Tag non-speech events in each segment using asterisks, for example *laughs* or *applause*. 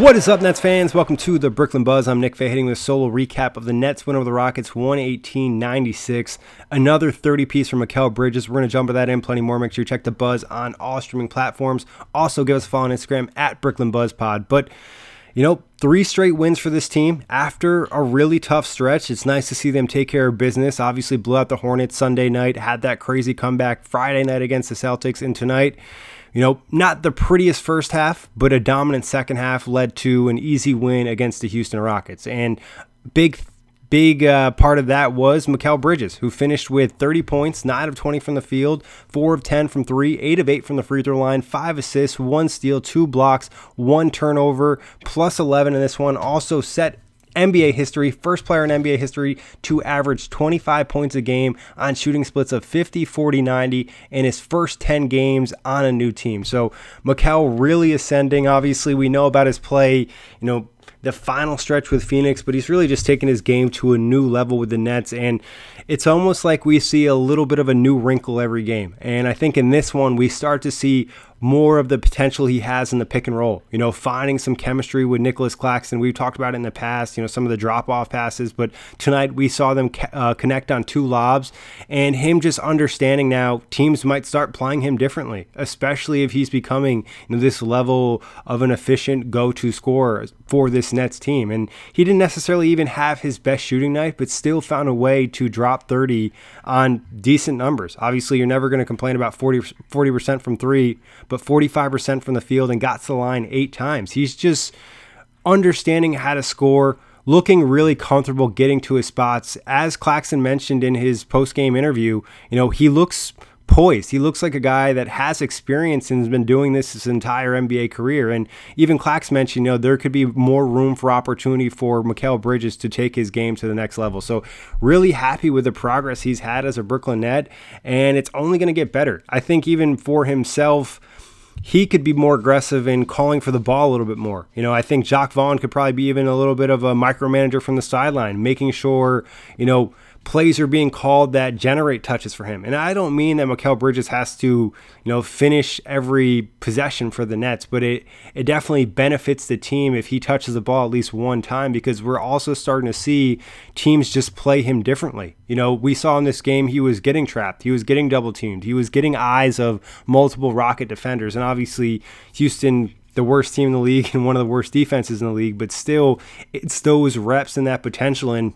What is up, Nets fans? Welcome to the Brooklyn Buzz. I'm Nick Fay hitting with a solo recap of the Nets win over the Rockets 118-96. Another 30 piece from Mikal Bridges. We're going to jump to that in plenty more. Make sure you check the Buzz on all streaming platforms. Also, give us a follow on Instagram at Brooklyn Buzz Pod. But you know, three straight wins for this team after a really tough stretch. It's nice to see them take care of business. Obviously, blew out the Hornets Sunday night, had that crazy comeback Friday night against the Celtics, and tonight, you know, not the prettiest first half, but a dominant second half led to an easy win against the Houston Rockets. And big Big uh, part of that was Mikal Bridges, who finished with 30 points, 9 of 20 from the field, 4 of 10 from 3, 8 of 8 from the free throw line, 5 assists, 1 steal, 2 blocks, 1 turnover, plus 11 in this one. Also set NBA history, first player in NBA history to average 25 points a game on shooting splits of 50, 40, 90 in his first 10 games on a new team. So Mikal really ascending. Obviously, we know about his play, you know, the final stretch with Phoenix, but he's really just taken his game to a new level with the Nets. And it's almost like we see a little bit of a new wrinkle every game. And I think in this one, we start to see more of the potential he has in the pick and roll. You know, finding some chemistry with Nicholas Claxton. We've talked about it in the past, you know, some of the drop off passes, but tonight we saw them uh, connect on two lobs and him just understanding now teams might start playing him differently, especially if he's becoming you know, this level of an efficient go to scorer for this Nets team. And he didn't necessarily even have his best shooting night, but still found a way to drop 30 on decent numbers. Obviously, you're never going to complain about 40, 40% from three but 45% from the field and got to the line eight times. He's just understanding how to score, looking really comfortable getting to his spots. As Claxton mentioned in his post game interview, you know, he looks poised. He looks like a guy that has experience and has been doing this his entire NBA career. And even Clax mentioned, you know, there could be more room for opportunity for Mikal Bridges to take his game to the next level. So really happy with the progress he's had as a Brooklyn Net, and it's only going to get better. I think even for himself he could be more aggressive in calling for the ball a little bit more. You know, I think Jacque Vaughn could probably be even a little bit of a micromanager from the sideline, making sure, you know, plays are being called that generate touches for him. And I don't mean that Mikal Bridges has to, you know, finish every possession for the Nets, but it it definitely benefits the team if he touches the ball at least one time because we're also starting to see teams just play him differently. You know, we saw in this game he was getting trapped, he was getting double teamed, he was getting eyes of multiple Rocket defenders, and obviously Houston the worst team in the league *laughs* and one of the worst defenses in the league, but still, it's those reps and that potential. And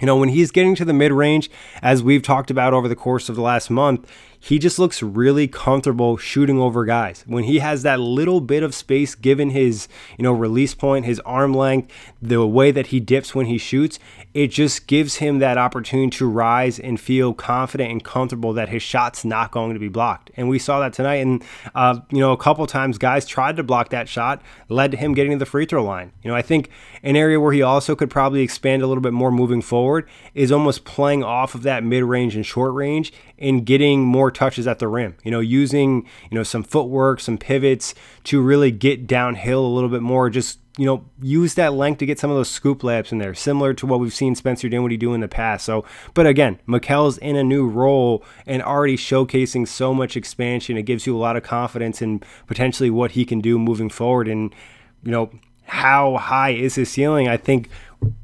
you know, when he's getting to the mid range, as we've talked about over the course of the last month, he just looks really comfortable shooting over guys. When he has that little bit of space given his, you know, release point, his arm length, the way that he dips when he shoots, it just gives him that opportunity to rise and feel confident and comfortable that his shot's not going to be blocked. And we saw that tonight. And, uh, you know, a couple times guys tried to block that shot, led to him getting to the free throw line. You know, I think an area where he also could probably expand a little bit more moving forward is almost playing off of that mid range and short range and getting more touches at the rim. You know, using, you know, some footwork, some pivots to really get downhill a little bit more, just you know, use that length to get some of those scoop layups in there, similar to what we've seen Spencer Dinwiddie do in the past. So, but again, Mikal's in a new role and already showcasing so much expansion. It gives you a lot of confidence in potentially what he can do moving forward. And, you know, how high is his ceiling? I think,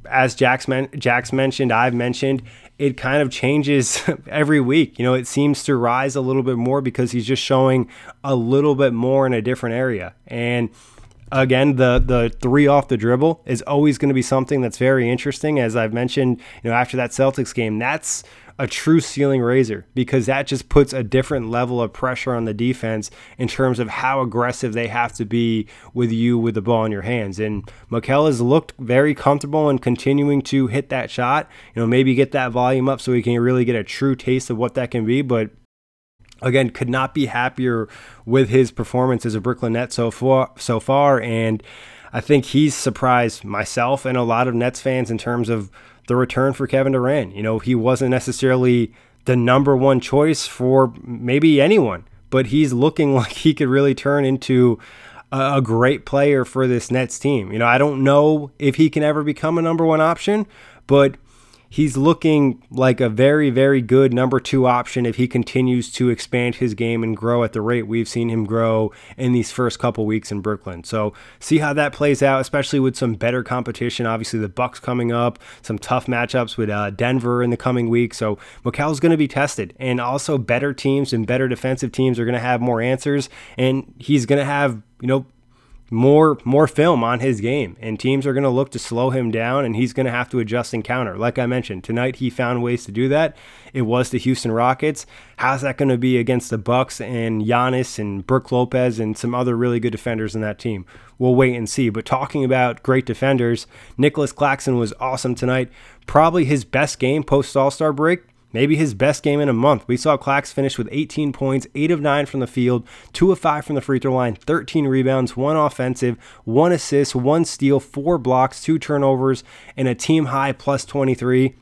as Jack's, men- Jack's mentioned, I've mentioned, it kind of changes *laughs* every week. You know, it seems to rise a little bit more because he's just showing a little bit more in a different area. And again, the the three off the dribble is always going to be something that's very interesting. As I've mentioned, you know, after that Celtics game, that's a true ceiling raiser because that just puts a different level of pressure on the defense in terms of how aggressive they have to be with you with the ball in your hands. And Mikal has looked very comfortable in continuing to hit that shot. You know, maybe get that volume up so he can really get a true taste of what that can be. But again, could not be happier with his performance as a Brooklyn Net so far. So far, and I think he's surprised myself and a lot of Nets fans in terms of the return for Kevin Durant. You know, he wasn't necessarily the number one choice for maybe anyone, but he's looking *laughs* like he could really turn into a, great player for this Nets team. You know, I don't know if he can ever become a number one option, but he's looking like a very, very good number two option if he continues to expand his game and grow at the rate we've seen him grow in these first couple weeks in Brooklyn. So see how that plays out, especially with some better competition. Obviously, the Bucks coming up, some tough matchups with uh, Denver in the coming week. So Mikal's going to be tested, and also better teams and better defensive teams are going to have more answers, and he's going to have you know more more film on his game. And teams are going to look to slow him down and he's going to have to adjust and counter. Like i mentioned tonight he found ways to do that. It was the houston rockets. How's that going to be against the bucks and Giannis and Brook Lopez and some other really good defenders in that team? We'll wait and see. But talking about great defenders nicholas Claxton was awesome tonight. Probably his best game post all-star break maybe his best game in a month. We saw Clax finish with 18 points, 8 of 9 from the field, 2 of 5 from the free throw line, 13 rebounds, 1 offensive, 1 assist, 1 steal, 4 blocks, 2 turnovers, and a team high plus 23.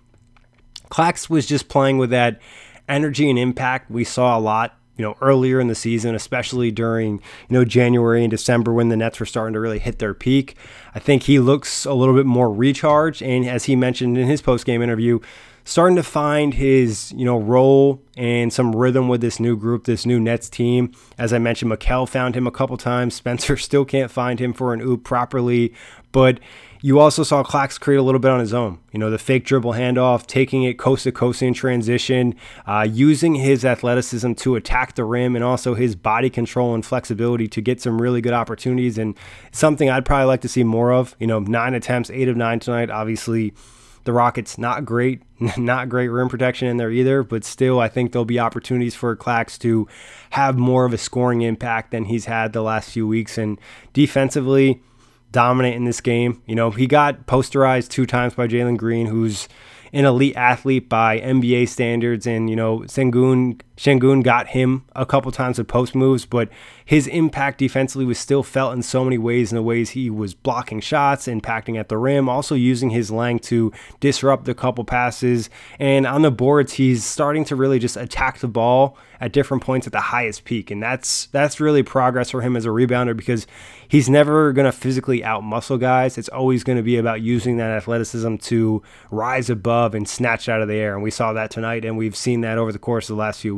Clax was just playing with that energy and impact we saw a lot you know earlier in the season especially during you know January and December when the Nets were starting to really hit their peak I think he looks a little bit more recharged and as he mentioned in his post game interview starting to find his you know role and some rhythm with this new group, this new Nets team. As I mentioned, Mikal found him a couple times. *laughs* Spencer still can't find him for an oop properly, but you also saw Clax create a little bit on his own. You know, the fake dribble handoff, taking it coast to coast in transition, uh, using his athleticism to attack the rim, and also his body control and flexibility to get some really good opportunities. And something I'd probably like to see more of. You know, nine attempts, eight of nine tonight. Obviously, the Rockets not great, *laughs* not great rim protection in there either, but still I think there'll be opportunities for Clax to have more of a scoring impact than he's had the last few weeks and defensively dominant in this game. You know, he got posterized two times by Jalen Green, who's an elite athlete by NBA standards, and you know Sengun Sengun got him a couple times with post moves, but his impact defensively was still felt in so many ways. In the ways he was blocking shots, impacting at the rim, also using his length to disrupt the couple passes, and on the boards he's starting to really just attack the ball at different points at the highest peak, and that's that's really progress for him as a rebounder because he's never going to physically outmuscle guys. It's always going to be about using that athleticism to rise above and snatch out of the air. And we saw that tonight, and we've seen that over the course of the last few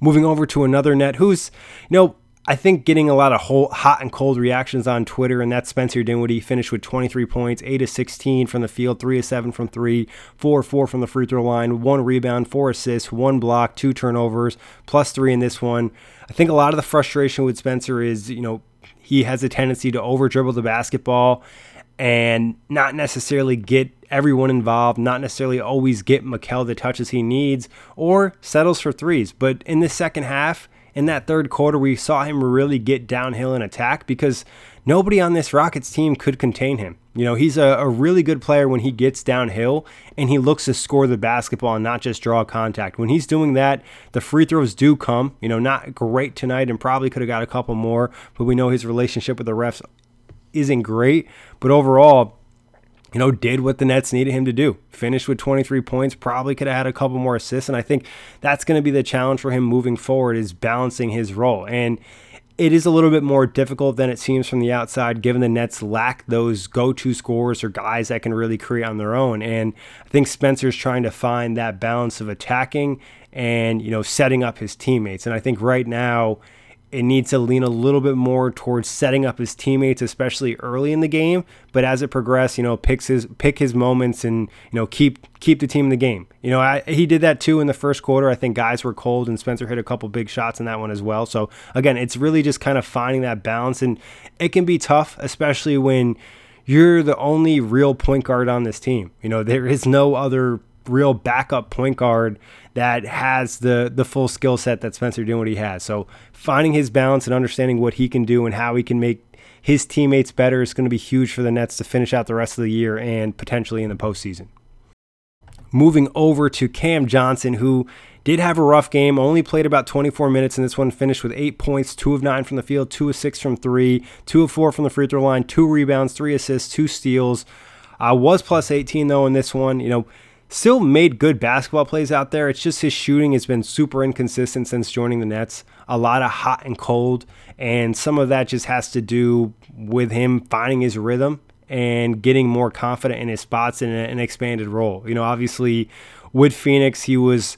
Moving over to another net who's, you know, I think getting a lot of whole, hot and cold reactions on Twitter, and that's Spencer Dinwiddie. Finished with 23 points, 8 of 16 from the field, 3 of 7 from 3, 4 4 from the free throw line, 1 rebound, 4 assists, 1 block, 2 turnovers, plus 3 in this one. I think a lot of the frustration with Spencer is, you know, he has a tendency to over dribble the basketball and not necessarily get everyone involved, not necessarily always get Mikal the touches he needs, or settles for threes. But in the second half, in that third quarter, we saw him really get downhill and attack because nobody on this Rockets team could contain him. You know, he's a, a, really good player when he gets downhill and he looks to score the basketball and not just draw contact. When he's doing that, the free throws do come. You know, not great tonight and probably could have got a couple more, but we know his relationship with the refs isn't great, but overall, you know, did what the Nets needed him to do. Finished with 23 points, probably could have had a couple more assists, and I think that's going to be the challenge for him moving forward is balancing his role. And it is a little bit more difficult than it seems from the outside, given the Nets lack those go-to scorers or guys that can really create on their own. And I think Spencer's trying to find that balance of attacking and you know setting up his teammates. And I think right now it needs to lean a little bit more towards setting up his teammates, especially early in the game. But as it progresses, you know, picks his pick his moments and you know keep keep the team in the game. You know, I, he did that too in the first quarter. I think guys were cold, and Spencer hit a couple big shots in that one as well. So again, it's really just kind of finding that balance, and it can be tough, especially when you're the only real point guard on this team. You know, there is no other real backup point guard that has the the full skill set that Spencer Dinwiddie has. So finding his balance and understanding what he can do and how he can make his teammates better is going to be huge for the Nets to finish out the rest of the year and potentially in the postseason. Moving over to Cam Johnson, who did have a rough game, only played about 24 minutes in this one, finished with eight points, two of nine from the field, two of six from three, two of four from the free throw line, two rebounds, three assists, two steals. Uh, was plus 18 though in this one. You know, still made good basketball plays out there. It's just his shooting has been super inconsistent since joining the Nets. A lot of hot and cold, and some of that just has to do with him finding his rhythm and getting more confident in his spots in an expanded role. You know, obviously with Phoenix, he was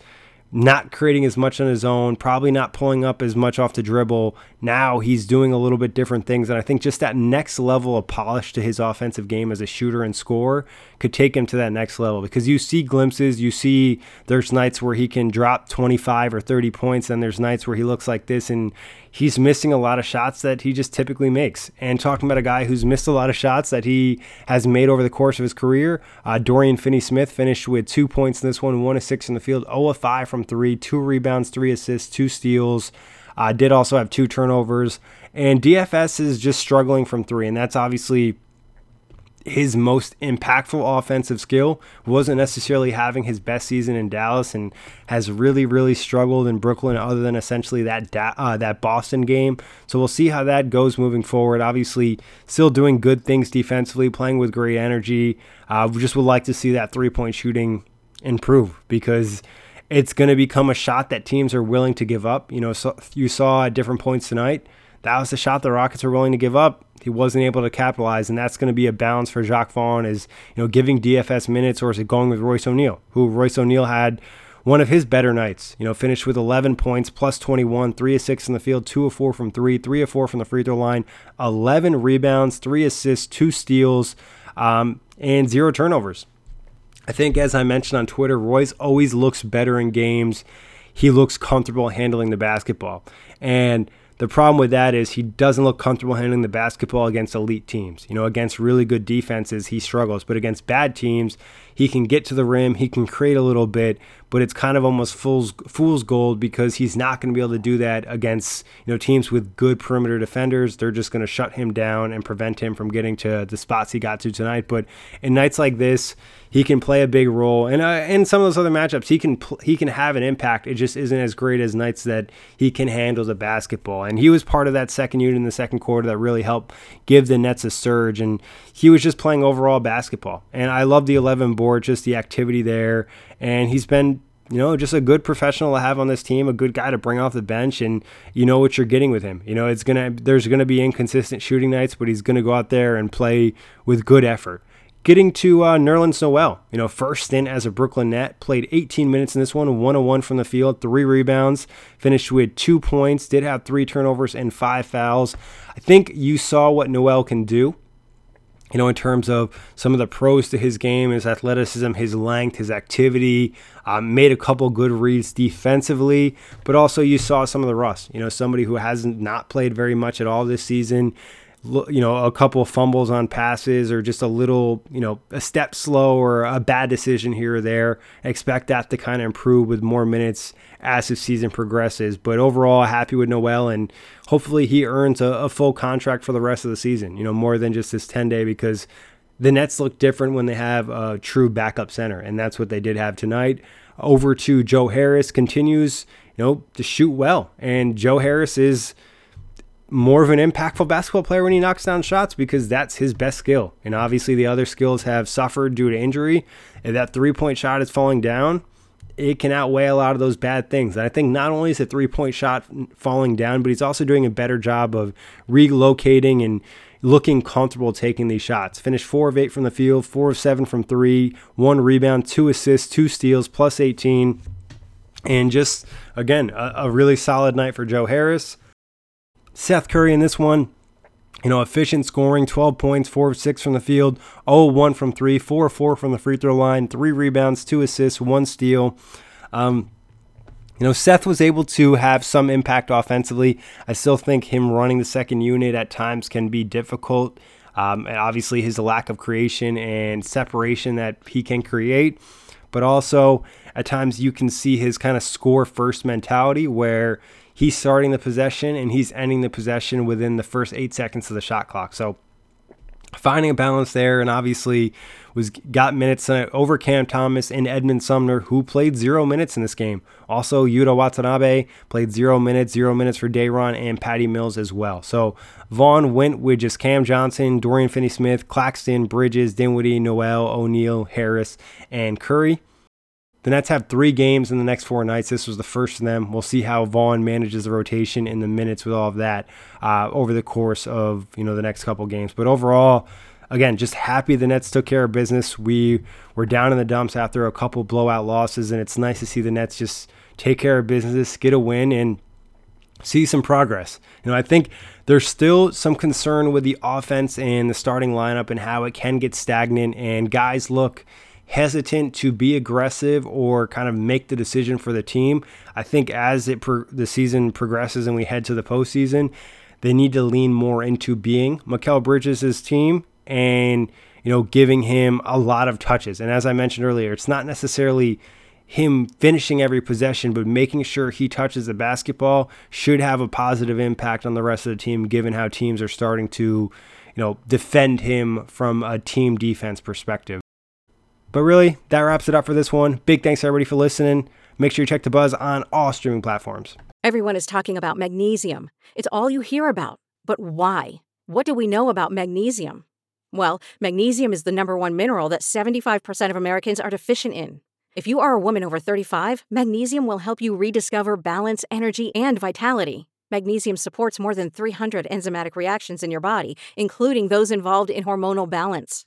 not creating as much on his own, probably not pulling up as much off the dribble. Now he's doing a little bit different things. And I think just that next level of polish to his offensive game as a shooter and scorer could take him to that next level because you see glimpses, you see there's nights where he can drop 25 or 30 points, and there's nights where he looks like this and he's missing a lot of shots that he just typically makes. And talking about a guy who's missed a lot of shots that he has made over the course of his career, uh, Dorian Finney Smith finished with two points in this one, one of six in the field, 0 of 5 from three, two rebounds, three assists, two steals. Uh, did also have two turnovers. And DFS is just struggling from three. And that's obviously his most impactful offensive skill wasn't necessarily having his best season in Dallas and has really really struggled in Brooklyn other than essentially that da- uh, that Boston game. So we'll see how that goes moving forward. Obviously still doing good things defensively, playing with great energy. Uh, we just would like to see that three-point shooting improve because it's going to become a shot that teams are willing to give up. You know, so you saw at different points tonight, that was the shot the Rockets were willing to give up he wasn't able to capitalize, and that's going to be a balance for Jacque Vaughn is you know giving DFS minutes or is it going with Royce O'Neale, who Royce O'Neale had one of his better nights. You know, finished with 11 points, plus 21, three of six in the field, two of four from three, three of four from the free throw line, 11 rebounds, three assists, two steals, um, and zero turnovers. I think, as I mentioned on Twitter, Royce always looks better in games. He looks comfortable handling the basketball, and the problem with that is he doesn't look comfortable handling the basketball against elite teams. You know, against really good defenses, he struggles. But against bad teams, he can get to the rim, he can create a little bit, but it's kind of almost fool's fool's gold because he's not going to be able to do that against you know teams with good perimeter defenders. They're just going to shut him down and prevent him from getting to the spots he got to tonight. But in nights like this, he can play a big role, and uh, in some of those other matchups, he can pl- he can have an impact. It just isn't as great as nights that he can handle the basketball. And he was part of that second unit in the second quarter that really helped give the Nets a surge. And he was just playing overall basketball. And I love the 11 board, just the activity there. And he's been you know, just a good professional to have on this team, a good guy to bring off the bench, and you know what you're getting with him. You know, it's gonna there's gonna be inconsistent shooting nights, but he's gonna go out there and play with good effort. Getting to uh, Nerlens Noel, you know, first stint as a Brooklyn Net, played 18 minutes in this one, 101 from the field, three rebounds, finished with two points, did have three turnovers and five fouls. I think you saw what Noel can do you know, in terms of some of the pros to his game, his athleticism, his length, his activity, um, made a couple good reads defensively, but also you saw some of the rust. You know, somebody who hasn't not played very much at all this season, you know, a couple of fumbles on passes or just a little, you know, a step slow or a bad decision here or there. expect that to kind of improve with more minutes as the season progresses. But overall, happy with Noel and hopefully he earns a, a full contract for the rest of the season, you know, more than just this 10 day because the Nets look different when they have a true backup center. And that's what they did have tonight. Over to Joe Harris continues, you know, to shoot well. And Joe Harris is more of an impactful basketball player when he knocks down shots because that's his best skill. And obviously, the other skills have suffered due to injury. If that three point shot is falling down, it can outweigh a lot of those bad things. And I think not only is a three point shot falling down, but he's also doing a better job of relocating and looking comfortable taking these shots. Finished four of eight from the field, four of seven from three, one rebound, two assists, two steals, plus 18. And just, again, a, a really solid night for Joe Harris. Seth Curry in this one, you know, efficient scoring, 12 points, 4 of 6 from the field, 0 1 from 3, 4 4 from the free throw line, 3 rebounds, 2 assists, 1 steal. Um, you know, Seth was able to have some impact offensively. I still think him running the second unit at times can be difficult. Um, and obviously, his lack of creation and separation that he can create. But also, at times, you can see his kind of score first mentality where he's starting the possession and he's ending the possession within the first eight seconds of the shot clock. So finding a balance there, and obviously was got minutes uh, over Cam Thomas and Edmund Sumner, who played zero minutes in this game. Also, Yuta Watanabe played zero minutes, zero minutes for Day'Ron and Patty Mills as well. So Vaughn went with just Cam Johnson, Dorian Finney-Smith, Claxton, Bridges, Dinwiddie, Noel, O'Neale, Harris, and Curry. The Nets have three games in the next four nights. This was the first of them. We'll see how Vaughn manages the rotation in the minutes with all of that uh, over the course of you know the next couple games. But overall, again, just happy the Nets took care of business. We were down in the dumps after a couple blowout losses, and it's nice to see the Nets just take care of business, get a win, and see some progress. You know, I think there's still some concern with the offense and the starting lineup and how it can get stagnant, and guys look hesitant to be aggressive or kind of make the decision for the team. I think as it pro- the season progresses and we head to the postseason, they need to lean more into being Mikal Bridges' team and you know giving him a lot of touches. And as I mentioned earlier, it's not necessarily him finishing every possession, but making sure he touches the basketball should have a positive impact on the rest of the team, given how teams are starting to, you know, defend him from a team defense perspective. But really, that wraps it up for this one. Big thanks everybody for listening. Make sure you check the buzz on all streaming platforms. Everyone is talking about magnesium. It's all you hear about. But why? What do we know about magnesium? Well, magnesium is the number one mineral that 75% of Americans are deficient in. If you are a woman over 35, magnesium will help you rediscover balance, energy, and vitality. Magnesium supports more than 300 enzymatic reactions in your body, including those involved in hormonal balance.